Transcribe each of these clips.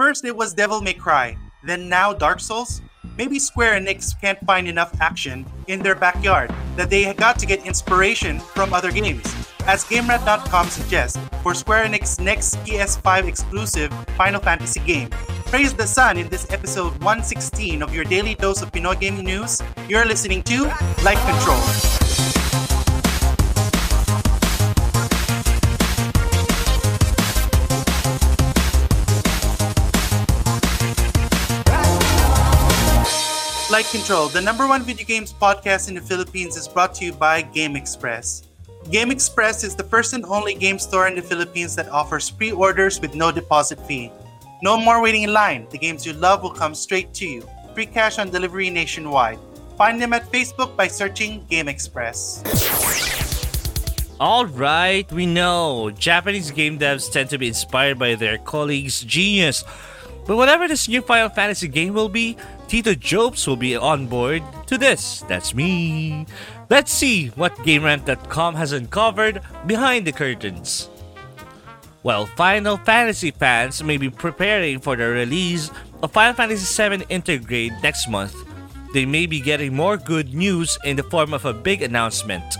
First, it was Devil May Cry, then now Dark Souls. Maybe Square Enix can't find enough action in their backyard that they got to get inspiration from other games. As GameRat.com suggests, for Square Enix's next PS5 exclusive Final Fantasy game, praise the sun in this episode 116 of your daily dose of Pinoy gaming news. You're listening to Light Control. Light Control, the number one video games podcast in the Philippines, is brought to you by Game Express. Game Express is the first and only game store in the Philippines that offers pre orders with no deposit fee. No more waiting in line. The games you love will come straight to you. Free cash on delivery nationwide. Find them at Facebook by searching Game Express. All right, we know Japanese game devs tend to be inspired by their colleagues' genius. But whatever this new Final Fantasy game will be, Tito Jobs will be on board to this. That's me. Let's see what GameRant.com has uncovered behind the curtains. While Final Fantasy fans may be preparing for the release of Final Fantasy VII Intergrade next month, they may be getting more good news in the form of a big announcement.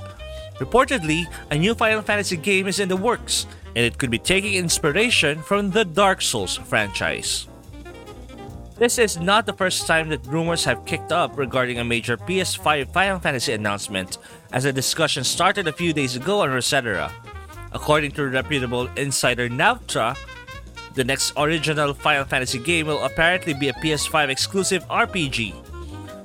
Reportedly, a new Final Fantasy game is in the works, and it could be taking inspiration from the Dark Souls franchise. This is not the first time that rumors have kicked up regarding a major PS5 Final Fantasy announcement, as a discussion started a few days ago on Resetera. According to reputable insider Navtra, the next original Final Fantasy game will apparently be a PS5 exclusive RPG.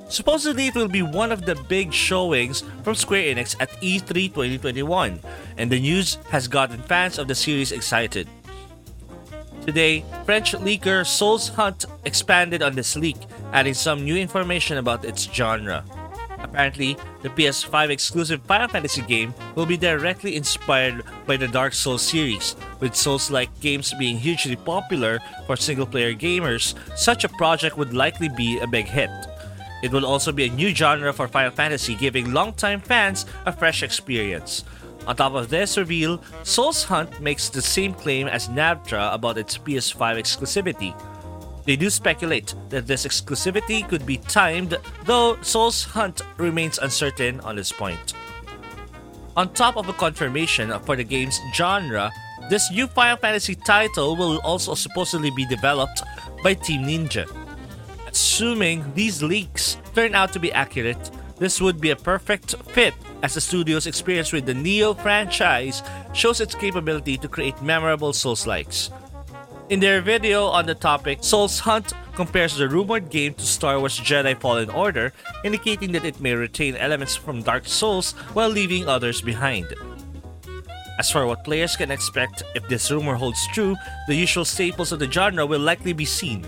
Supposedly, it will be one of the big showings from Square Enix at E3 2021, and the news has gotten fans of the series excited. Today, French leaker Souls Hunt expanded on this leak, adding some new information about its genre. Apparently, the PS5 exclusive Final Fantasy game will be directly inspired by the Dark Souls series, with Souls like games being hugely popular for single player gamers. Such a project would likely be a big hit. It will also be a new genre for Final Fantasy, giving longtime fans a fresh experience. On top of this reveal, Souls Hunt makes the same claim as Navtra about its PS5 exclusivity. They do speculate that this exclusivity could be timed, though Souls Hunt remains uncertain on this point. On top of a confirmation for the game's genre, this new Final Fantasy title will also supposedly be developed by Team Ninja. Assuming these leaks turn out to be accurate, this would be a perfect fit as the studio's experience with the Neo franchise shows its capability to create memorable Souls likes. In their video on the topic, Souls Hunt compares the rumored game to Star Wars Jedi Fallen Order, indicating that it may retain elements from Dark Souls while leaving others behind. As for what players can expect if this rumor holds true, the usual staples of the genre will likely be seen.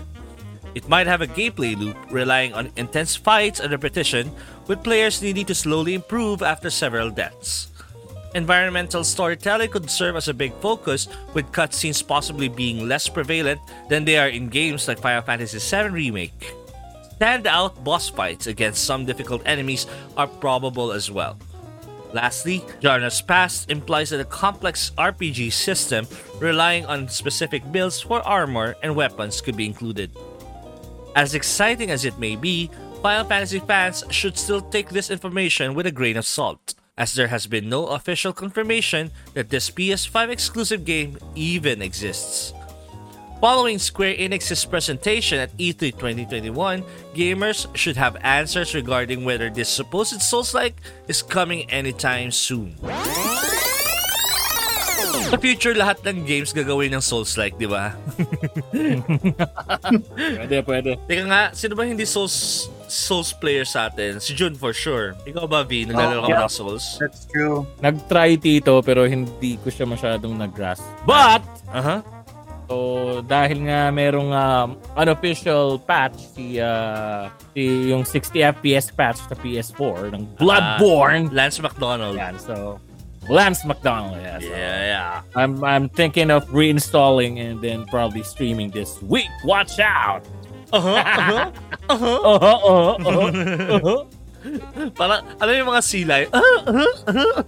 It might have a gameplay loop relying on intense fights and repetition, with players needing to slowly improve after several deaths. Environmental storytelling could serve as a big focus, with cutscenes possibly being less prevalent than they are in games like Final Fantasy VII Remake. Standout boss fights against some difficult enemies are probable as well. Lastly, genre's past implies that a complex RPG system relying on specific builds for armor and weapons could be included. As exciting as it may be, Final Fantasy fans should still take this information with a grain of salt, as there has been no official confirmation that this PS5 exclusive game even exists. Following Square Enix's presentation at E3 2021, gamers should have answers regarding whether this supposed Souls-like is coming anytime soon. Sa future, lahat ng games gagawin ng Souls-like, di ba? pwede, pwede. Teka nga, sino ba hindi Souls Souls player sa atin? Si Jun for sure. Ikaw ba, V? Naglalaro ka Oh, ba yeah. ng Souls? That's true. Nag-try Tito pero hindi ko siya masyadong nag-grasp. But, Aha. so dahil nga merong um, unofficial patch si, uh, si yung 60 FPS patch sa PS4 ng Bloodborne. Lance McDonald. Yan, so Lance McDonald. Yeah, so Yeah, yeah. I'm I'm thinking of reinstalling and then probably streaming this week. Watch out. Uh-huh, uh-huh, uh-huh. Uh-huh, uh-huh, uh-huh, uh-huh. Parang, ano yung mga silay? Uh-huh, uh-huh.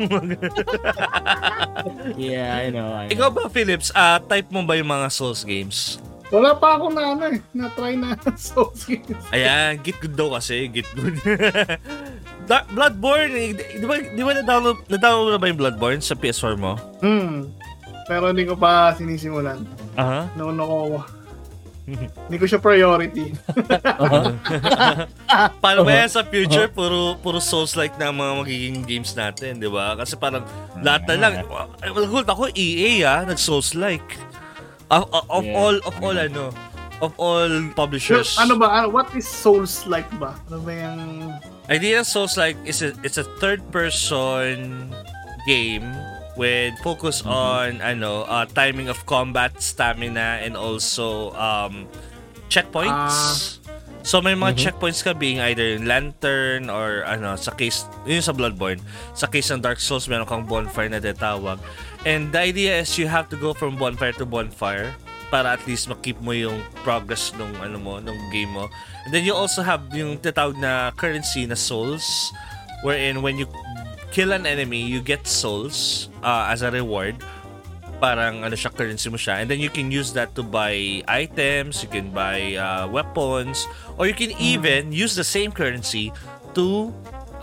Yeah, I know. I know. Ikaw ba, Philips, ah type mo ba yung mga Souls games? Wala pa ako na ano eh, na-try na Souls games. Ayan, Git Good daw kasi, Git Good. Da- Bloodborne, eh, di di ba, di ba na-download, na-download na ba yung Bloodborne sa PS4 mo? Hmm. Pero hindi ko pa sinisimulan. Aha. Noon ako, hindi ko siya priority. Paano ba yan sa future? Puro, puro Souls-like na mga magiging games natin, di ba? Kasi parang lahat na lang. Ay, Gulat ako, EA ah, nag-Souls-like. Of, of, of Yeah. all, of all ano, of all publishers. ano ba? Ano, what is Souls like ba? Ano ba yung... Idea Souls-like is a, it's a third-person game with focus on ano uh, timing of combat, stamina, and also um, checkpoints. so may mga checkpoints ka being either yung lantern or ano sa case yun sa Bloodborne. Sa case ng Dark Souls meron kang bonfire na detawag. And the idea is you have to go from bonfire to bonfire para at least makip mo yung progress nung ano mo, nung game mo. And then you also have yung tinatawag na currency na souls wherein when you kill an enemy, you get souls uh, as a reward. Parang ano siya, currency mo siya. And then you can use that to buy items, you can buy uh, weapons, or you can even use the same currency to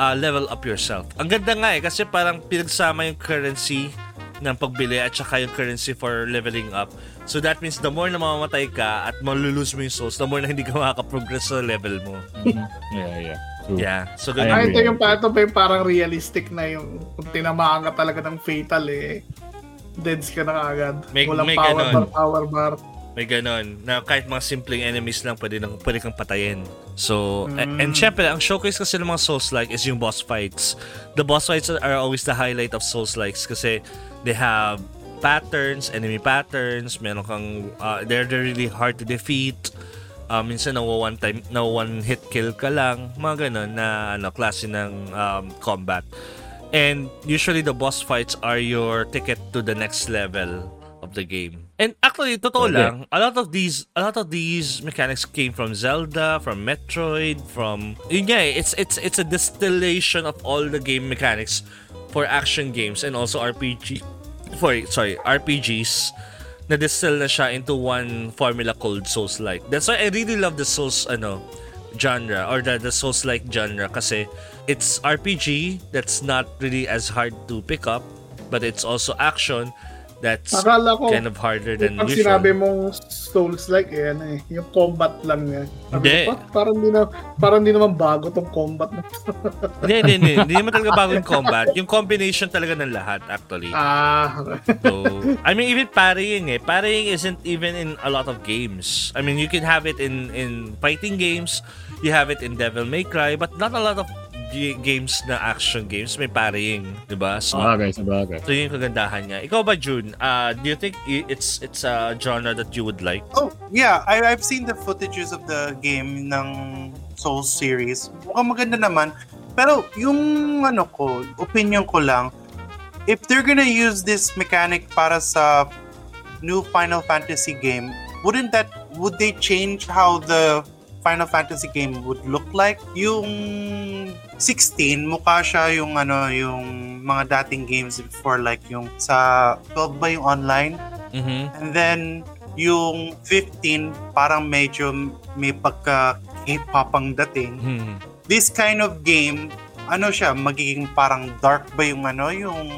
uh, level up yourself. Ang ganda nga eh, kasi parang pinagsama yung currency ng pagbili at saka yung currency for leveling up. So that means the more na mamamatay ka at malulose mo yung souls, the more na hindi ka makaka-progress sa level mo. yeah, yeah. True. Yeah. So Ah, ganun. agree. ito yung, ito pa yung parang realistic na yung kung tinamaan ka talaga ng fatal eh. Deads ka na agad. May- Walang may power ganon. bar, power bar. May ganon. Na kahit mga simpleng enemies lang pwede, nang, pwede kang patayin. So, Mm. and syempre, ang showcase kasi ng mga Souls-like is yung boss fights. The boss fights are always the highlight of Souls-likes kasi they have patterns, enemy patterns, meron kang, uh, they're, they're really hard to defeat. Uh, minsan nawa one time, na one hit kill ka lang, mga ganon na ano, klase ng um, combat. And usually the boss fights are your ticket to the next level of the game. And actually, totoo Pwede. lang, a lot of these a lot of these mechanics came from Zelda, from Metroid, from yun nga eh, it's it's it's a distillation of all the game mechanics for action games and also RPG for sorry, RPGs na distill na siya into one formula called Souls-like. That's why I really love the Souls ano genre or the, the Souls-like genre kasi it's RPG that's not really as hard to pick up but it's also action that's Akala ko, kind of harder than pag usual. sinabi mong Souls like eh, ano eh, yung combat lang. Sabi Hindi. ko, "Pa- parang di na, parang di naman bago tong combat na. Hindi, hindi, hindi. Hindi naman talaga bago yung combat. Yung combination talaga ng lahat actually. ah, So, I mean, even parrying eh. Parrying isn't even in a lot of games. I mean, you can have it in in fighting games. You have it in Devil May Cry, but not a lot of games na action games may parrying, 'di ba? So, Sabagay, sabagay. so yun yung kagandahan niya. Ikaw ba, June? Uh, do you think it's it's a genre that you would like? Oh, yeah. I, I've seen the footages of the game ng Souls series. Mukhang maganda naman. Pero yung ano ko, opinion ko lang, if they're gonna use this mechanic para sa new Final Fantasy game, wouldn't that, would they change how the Final Fantasy game would look like? Yung 16, mukha siya yung ano, yung mga dating games before like yung sa 12 ba yung online? Mhm. And then, yung 15, parang medyo may pagka K-pop ang dating. Hmm. This kind of game, ano siya, magiging parang dark ba yung ano, yung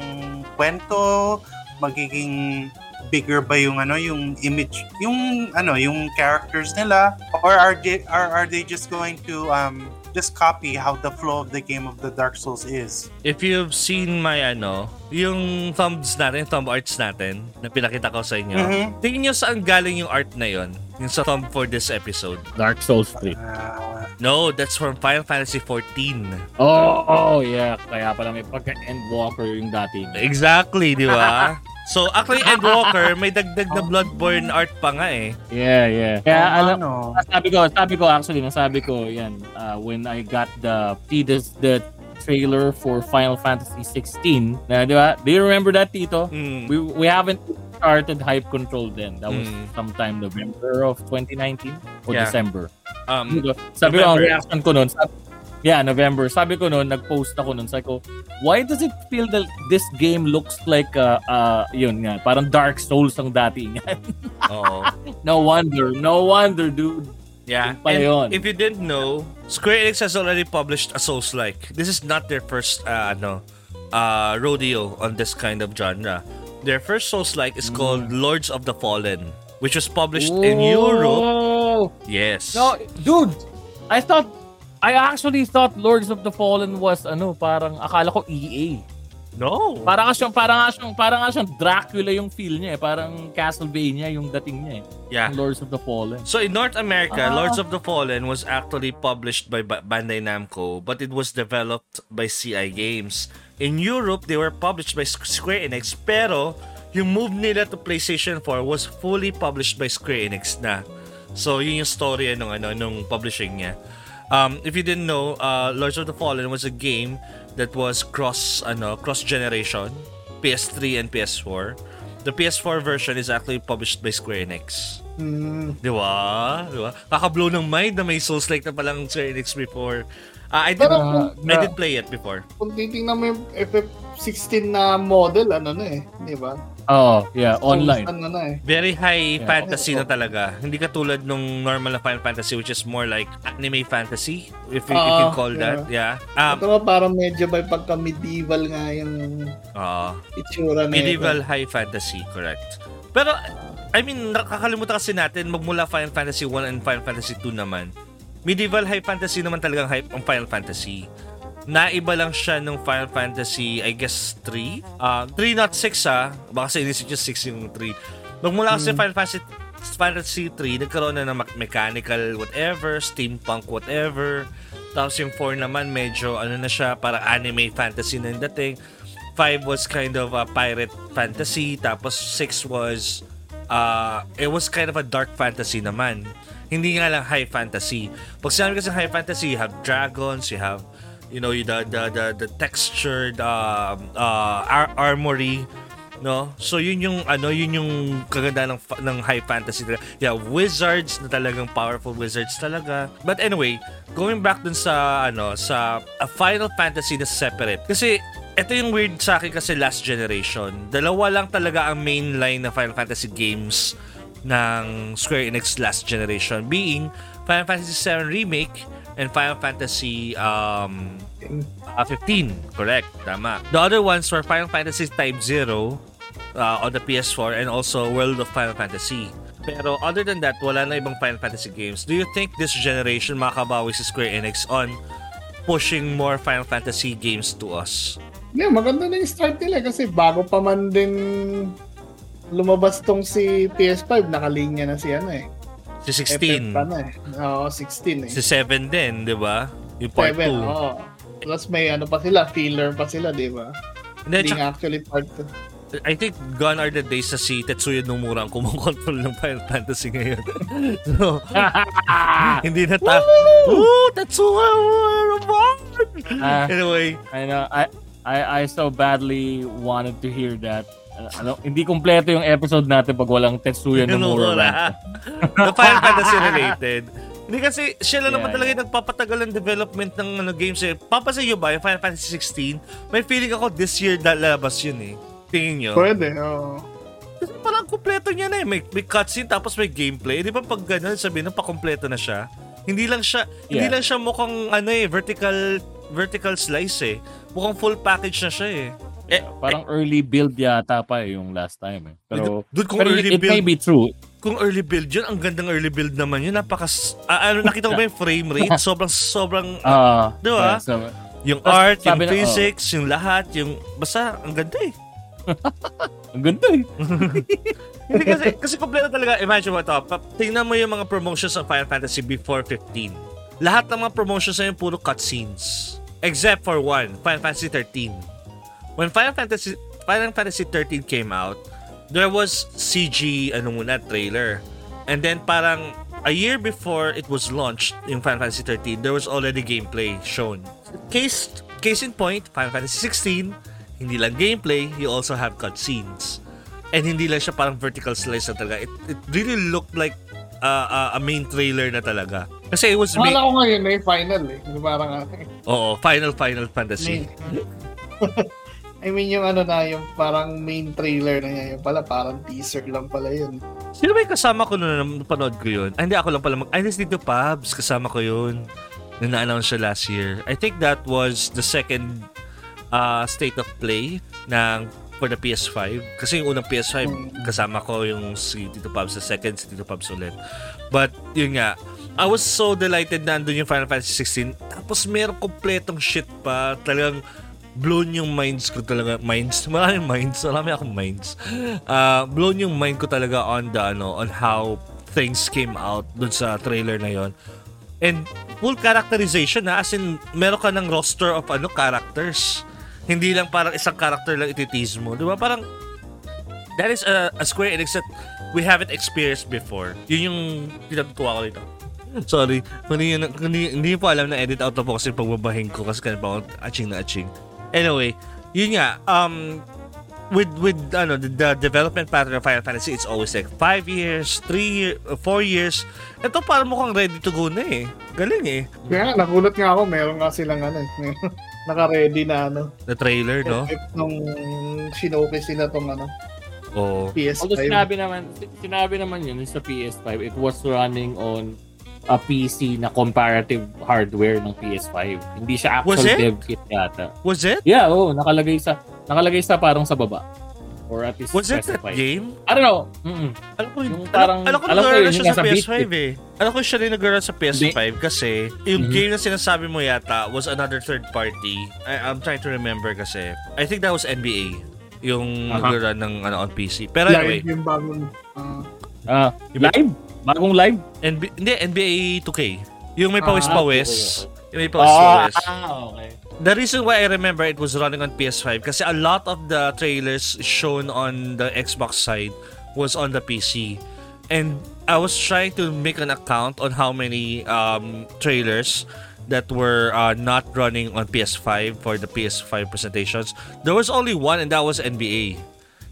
kwento, magiging bigger ba yung ano, yung image, yung ano, yung characters nila, or are they, are, are they just going to um, just copy how the flow of the game of the Dark Souls is? If you've seen my ano, yung thumbs natin, thumb arts natin, na pinakita ko sa inyo, Mhm. tingin nyo saan galing yung art na yon Yung sa thumb for this episode. Dark Souls 3. Ah, No, that's from Final Fantasy 14. Oh, oh, yeah. Kaya pala may pagka-Endwalker yung dati. Exactly, di ba? so, actually, Endwalker, may dagdag na Bloodborne art pa nga eh. Yeah, yeah. Kaya alam, ano? sabi ko, sabi ko actually, nasabi ko yan, uh, when I got the, the, the trailer for Final Fantasy 16, na, di ba? Do you remember that, Tito? Mm. We, we haven't started Hype Control then. That was Mm. sometime November of 2019 or Yeah. December. Um, Sabi ko, ang reaction ko nun, sabi, yeah, November. Sabi ko nun, nag-post ako nun. Sabi ko, why does it feel that this game looks like, uh, uh, yun nga, parang Dark Souls ang dati niya. oo. No wonder. No wonder, dude. Yeah. And yun. if you didn't know, Square Enix has already published a Souls-like. This is not their first uh, ano, uh, rodeo on this kind of genre. Their first Souls-like is called Mm. Lords of the Fallen, which was published in Europe. Oh. Yes. No, dude. I thought I actually thought Lords of the Fallen was ano, parang akala ko EA. No. Parang nga siyang parang nga siyang parang nga siyang Dracula yung feel niya, eh. parang Castlevania yung dating niya. eh. Yeah. Yung Lords of the Fallen. So in North America, Ah. Lords of the Fallen was actually published by Ba- Bandai Namco, but it was developed by CI Games. In Europe, they were published by Squ- Square Enix, pero yung move nila to PlayStation 4 was fully published by Square Enix na. So yun yung story nung ano nung publishing niya. Um, if you didn't know, uh, Lords of the Fallen was a game that was cross ano cross generation, PS3 and PS4. The PS4 version is actually published by Square Enix. Hmm. Di ba? Di ba? Kakablow ng mind na may Souls-like na palang Square Enix before. Ah, I did, Pero kung- I did play it before. Kung titingnan mo yung FF16 na model, ano na eh. Di ba? Oh, yeah, online. Ano na eh. Very high Yeah. fantasy na talaga. Hindi katulad nung normal na Final Fantasy which is more like anime fantasy, if you, if you Ah, call that. Yeah. Ito Um, ba parang medyo may pagka-medieval nga yung ah, itsura na medieval ito. high fantasy, correct. Pero, I mean, nakakalimutan kasi natin magmula Final Fantasy 1 and Final Fantasy 2 naman. Medieval high fantasy naman talagang hype ang Final Fantasy. Naiba lang siya nung Final Fantasy, I guess, 3? Uh, 3 not 6 ah. Baka sa inisip nyo 6 yung 3. Magmula kasi Final Fantasy Fantasy 3, nagkaroon na ng me- mechanical whatever, steampunk whatever. Tapos yung 4 naman, medyo ano na siya, para anime fantasy na yung dating. 5 was kind of a pirate fantasy. Tapos 6 was, uh, it was kind of a dark fantasy naman. Hindi nga lang high fantasy. Pag sinabi kasi high fantasy, you have dragons, you have, you know, the, the, the, the textured um, uh, ar- armory, no? So yun yung ano, yun yung kaganda ng ng high fantasy. talaga. Yeah, wizards na talagang powerful wizards talaga. But anyway, going back dun sa ano, sa a Final Fantasy na separate. Kasi ito yung weird sa akin kasi last generation. Dalawa lang talaga ang main line ng Final Fantasy games ng Square Enix last generation being Final Fantasy 7 Remake and Final Fantasy um, uh, 15. Correct. Tama. The other ones were Final Fantasy Type 0 uh, on the PS4 and also World of Final Fantasy. Pero other than that, wala na ibang Final Fantasy games. Do you think this generation makabawi si Square Enix on pushing more Final Fantasy games to us? Yeah, maganda na yung start nila kasi bago pa man din lumabas tong si PS5, nakalinya na si ano eh. Si FF 16. pa na eh. Oo, 16 eh. Si 7 din, di ba? Yung part 2. 7, oo. Tapos may ano pa sila, filler pa sila, di ba? Hindi, Hindi nga actually part 2. I think gone are the days sa si Tetsuya Nomura ang kumukontrol ng Final Fantasy ngayon. so, hindi na ta... Woo! Tetsuya Nomura! Ah. anyway, I know. I I I so badly wanted to hear that. Uh, ano, hindi kumpleto yung episode natin pag walang Tetsuya Nomura. the Final Fantasy related. Hindi kasi siya lang Yeah, naman talaga yung nagpapatagal ng development ng ano, games eh. Papansin nyo ba yung Final Fantasy 16? May feeling ako this year lalabas yun eh. Tingin nyo? Pwede, oo. Kasi parang kumpleto niya na eh. May, may cutscene tapos may gameplay. Di ba pag gano'n sabihin na pakumpleto na siya? Hindi lang siya hindi Yeah. lang siya mukhang ano eh vertical vertical slice eh. Mukhang full package na siya eh. Eh, Parang early build yata pa eh, yung last time eh. Pero, Dude, kung pero early it, may build- be true. kung early build yun, ang gandang early build naman yun. Napaka ah, ano nakita mo ba yung frame rate? Sobrang sobrang Ah, Di ba? yeah, so, yung art, yung na- physics, yung lahat, yung basta ang ganda eh. ang ganda eh. Hindi kasi, kasi kompleto talaga. Imagine mo ito. Tingnan mo yung mga promotions ng Final Fantasy before 15. Lahat ng mga promotions na yung puro cutscenes. Except for one, Final Fantasy 13. When Final Fantasy Final Fantasy 13 came out, there was CG ano muna trailer. And then parang a year before it was launched in Final Fantasy 13, there was already gameplay shown. Case case in point, Final Fantasy 16, hindi lang gameplay, you also have cutscenes. And hindi lang siya parang vertical slice na talaga. It, it really looked like uh, uh, a main trailer na talaga. Kasi it was Akala ko ngayon may final eh. Parang. Oo, Final Final Fantasy. I mean yung ano na, yung parang main trailer na niya. Yung pala parang teaser lang pala yun. Sino ba yung kasama ko nung napanood ko yun? Ay, hindi ako lang pala mag... Ay, dito Pabs. Kasama ko yun. Nung na-announce siya last year. I think that was the second uh, state of play ng for the PS5. Kasi yung unang PS5, kasama ko yung si Tito Pabs. The second, si Tito Pabs ulit. But, yun nga. I was so delighted na andun yung Final Fantasy 16. Tapos meron kompletong shit pa. Talagang blown yung minds ko talaga. Minds? Maraming minds. Marami akong minds. Uh, blown yung mind ko talaga on the, ano, on how things came out dun sa trailer na yon And full characterization na. As in, meron ka ng roster of ano characters. Hindi lang parang isang character lang ititease mo. Di ba? Parang, that is a, a Square Enix that we haven't experienced before. Yun yung pinatutuwa ko dito. Sorry. Hindi, hindi, hindi, po alam na edit out na po kasi pagbabahin ko kasi kanina pa ako aching na aching. Anyway, yun nga, um, with with ano the, the development pattern of Final Fantasy it's always like 5 years, 3 years, 4 years. Ito parang mukhang ready to go na eh. Galing eh. Kaya nga, nagulat nga ako, meron nga silang ano, eh, naka-ready na ano. The trailer, no? Nung showcase sila tong ano, Oo. PS5. Although sinabi naman, sinabi naman yun sa PS5, it was running on a PC na comparative hardware ng PS5. Hindi siya actual Was it? dev kit yata. Was it? Yeah, oo, nakalagay sa nakalagay sa parang sa baba. Or at least Was it that specified. game? I don't know. Mm-mm. Alam ko, Yung alam, parang- alam ko alam ko yun, siya sa nasa PS5 bit eh. Alam ko siya rin nag-run sa PS5 kasi yung Mhm. game na sinasabi mo yata was another third party. I, I'm trying to remember kasi. I think that was NBA yung nag-run ng ano, on PC. Pero anyway, Live yung bagong, Ah, Iba- live? Bagong live? NB, hindi, NBA 2K. Yung may Ah, pawis-pawis. okay, Yung may Ah, pawis-pawis. ah, okay. The reason why I remember it was running on PS5 kasi a lot of the trailers shown on the Xbox side was on the PC. And I was trying to make an account on how many um, trailers that were uh, not running on PS5 for the PS5 presentations. There was only one and that was NBA.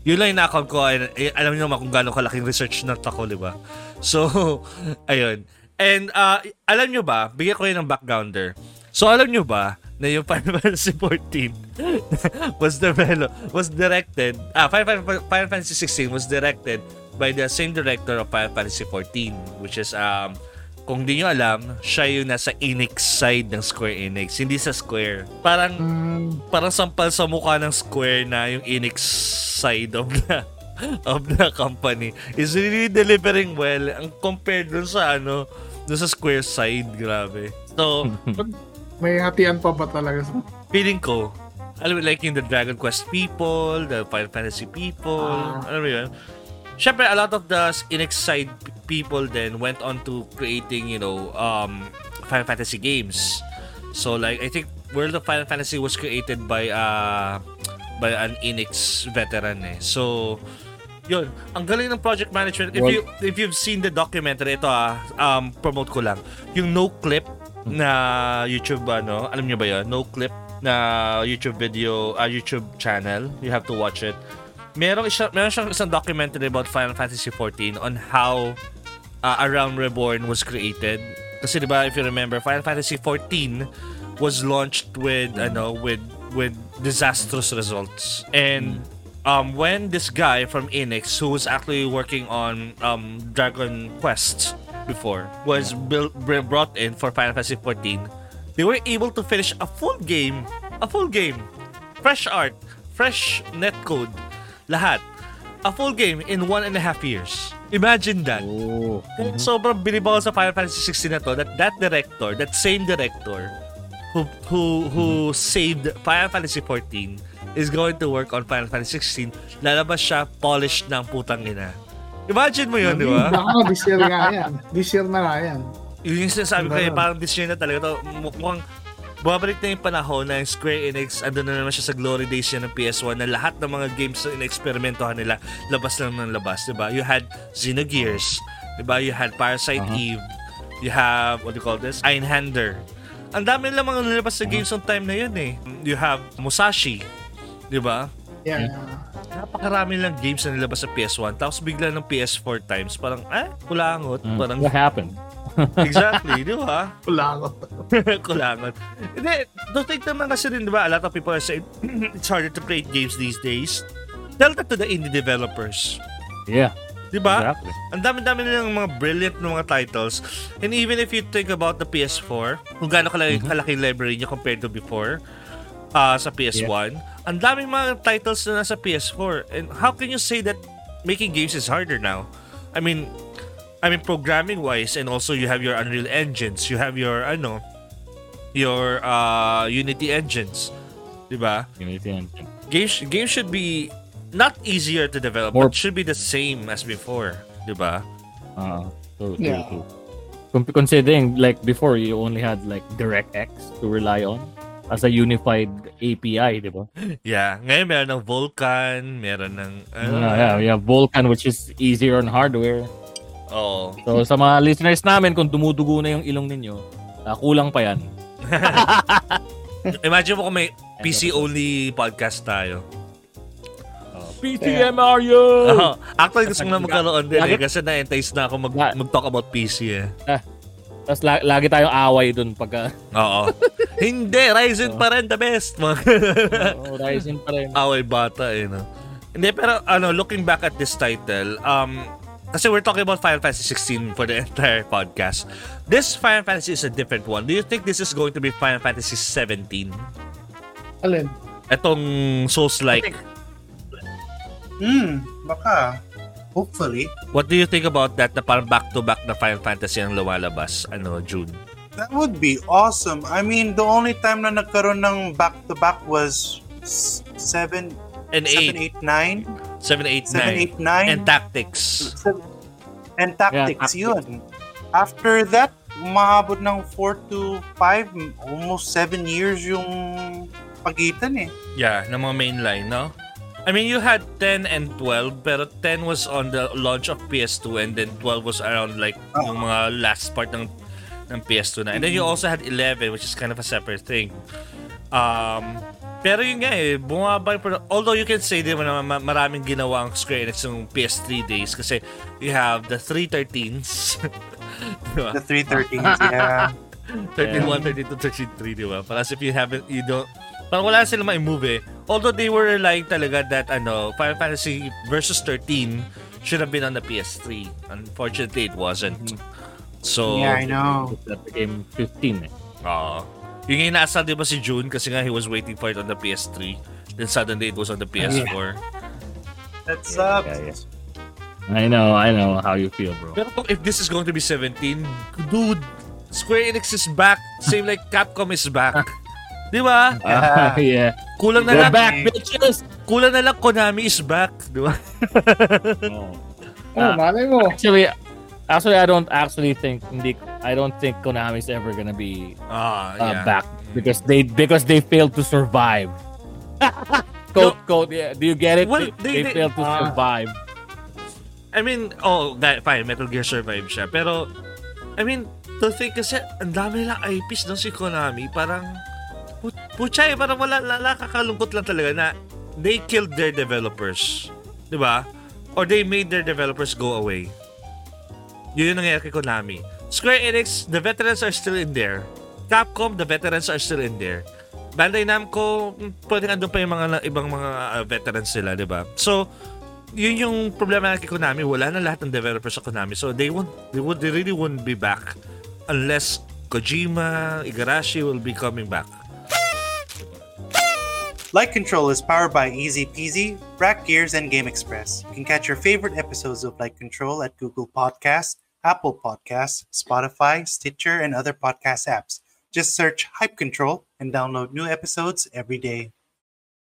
Yun lang yung na-account ko. And, eh, alam niyo naman kung gaano kalaking research nut ako, di ba? So, ayun. And uh, alam nyo ba, bigyan ko yun ng backgrounder. So alam nyo ba na yung Final Fantasy 14 was developed, was directed, ah, Final, Final, Final Fantasy 16 was directed by the same director of Final Fantasy 14 which is um kung di nyo alam, siya yung nasa Enix side ng Square Enix, hindi sa Square. Parang mm, parang sampal sa mukha ng Square na yung Enix side of the of the company is really delivering well ang compared dun sa ano dun sa Square side grabe so may hatian pa ba talaga sa feeling ko alam mo like yung the Dragon Quest people the Final Fantasy people Ah. alam mo yun Syempre, a lot of the Enix side people then went on to creating, you know, um, Final Fantasy games. So, like, I think World of Final Fantasy was created by uh, by an Enix veteran eh. So, yun. Ang galing ng project management. If you if you've seen the documentary, ito ah, um, promote ko lang. Yung no clip na YouTube ano, alam niyo ba 'yon? No clip na YouTube video, uh, YouTube channel. You have to watch it. Merong isa, meron siyang isang documentary about Final Fantasy 14 on how uh, A Realm Reborn was created. Kasi 'di ba if you remember Final Fantasy 14 was launched with ano with with disastrous results. And um when this guy from Enix who was actually working on um Dragon Quest before was built, brought in for Final Fantasy 14, they were able to finish a full game, a full game, fresh art, fresh netcode, lahat. A full game in one and a half years. Imagine that. Oh. Kaya Sobrang bilib ako sa Final Fantasy 16 na to that that director, that same director who who who saved Final Fantasy 14 is going to work on Final Fantasy 16. Lalabas siya polished ng putang ina. Imagine mo yun, di ba? Baka this year nga yan. This year na nga yan. Yun yung sinasabi ko eh, Diba? parang this year na talaga to. Mukhang Bumabalik na yung panahon na yung Square Enix, andun na naman siya sa glory days niya ng PS1 na lahat ng mga games na ineksperimentohan nila, labas lang ng labas, di ba? You had Xenogears, di ba? You had Parasite Uh-huh. Eve, you have, what do you call this? Einhander. Ang dami nila mga nilabas sa games ng time na yun eh. You have Musashi, di ba? Yan. Napakarami lang games na nilabas sa PS1 tapos bigla ng PS4 times parang eh kulangot Mm. parang What happened? exactly di ba ako. kulangot hindi don't think naman kasi rin di ba a lot of people are saying it's harder to create games these days tell that to the indie developers Yeah. Di ba? Exactly. Ang dami-dami nilang mga brilliant na mga titles. And even if you think about the PS4, kung gaano kalaki, kalaki yung library niya compared to before, uh, sa PS1, ang daming mga titles na nasa PS4. And how can you say that making games is harder now? I mean, I mean programming wise and also you have your Unreal engines, you have your ano, your uh, Unity engines. 'Di ba? Unity Engine. Games games should be not easier to develop, More- but should be the same as before, 'di ba? Uh, so, Yeah. true, true. Considering like before you only had like DirectX to rely on as a unified API, di ba? Yeah, ngayon meron ng Vulkan, meron ng ano, Ah, yeah, yeah, Vulkan which is easier on hardware. Oo. So sa mga listeners namin kung dumudugo na yung ilong ninyo, ah, kulang pa yan. Imagine mo kung may PC only podcast tayo. PCM Mario! Oo. Actually, gusto ko na magkaroon din eh, kasi na-entice na ako mag, La- mag-talk about PC eh. Tapos la- lagi tayong away dun pagka Oo. Hindi, Ryzen pa rin the best. Oh, Ryzen pa rin. away bata eh, no? Hindi, pero ano, looking back at this title, um, kasi we're talking about Final Fantasy 16 for the entire podcast. This Final Fantasy is a different one. Do you think this is going to be Final Fantasy 17? Alin? Etong Souls-like. Hmm, baka. Hopefully. What do you think about that na parang back-to-back na Final Fantasy ang lumalabas, ano, June? That would be awesome. I mean, the only time na nagkaroon ng back-to-back was 7, And 8, 7, 8, 9. 7, 8, 9. 7, 8, 9. And Tactics. and tactics, Yeah, yun. After that, umabot ng 4 to 5, almost 7 years yung pagitan eh. Yeah, ng mga mainline, no? I mean, you had 10 and 12, pero 10 was on the launch of PS2 and then 12 was around like Oh. yung mga last part ng ng PS2 na. And then you also had 11, which is kind of a separate thing. Um, pero yun nga eh, bumaba yung produ- Although you can say din na ma- maraming ginawa ang Square Enix yung PS3 days kasi you have the 313s. diba? The 313s, yeah. 31, 32, 33, di ba? Parang as if you haven't, you don't, parang wala silang ma-move eh. Although they were relying talaga that, ano, Final Fantasy Versus 13 should have been on the PS3. Unfortunately, it wasn't. So, yeah, I know. That became 15 eh. uh, yung inaasal, di ba si June? Kasi nga he was waiting for it on the PS3. Then suddenly it was on the PS4. That sucks. Yeah, yeah. I know, I know how you feel, bro. Pero kung if this is going to be 17, dude, Square Enix is back. Same like Capcom is back. Di ba? Ah, yeah. Kulang na We're lang. back, bitches! Kulang na lang Konami is back. Di ba? Oh. Oh, Ah. malay mo. Actually, actually, I don't actually think hindi, I don't think Konami's ever gonna be Ah, uh, yeah. back because they because they failed to survive. code, code. Yeah, do you get it? Well, they, they- they failed to Ah. survive. I mean, oh, that, fine, Metal Gear survive siya. Pero, I mean, to think kasi, ang dami lang IPs doon si Konami. Parang, put, eh, parang wala, wala, kakalungkot lang talaga na they killed their developers. Di ba? Or they made their developers go away. Yun yung nangyayari kay Konami. Square Enix, the veterans are still in there. Capcom, the veterans are still in there. Bandai Namco, mm, pwedeng andun pa yung mga ibang mga uh, veterans sila, di ba? So, yun yung problema kay Konami. Wala na lahat ng developers sa Konami. So, they won't, they, would, they really won't be back unless Kojima, Igarashi will be coming back. Light Control is powered by Easy Peasy, Rack Gears, and Game Express. You can catch your favorite episodes of Light Control at Google Podcasts, Apple Podcasts, Spotify, Stitcher, and other podcast apps. Just search Hype Control and download new episodes every day.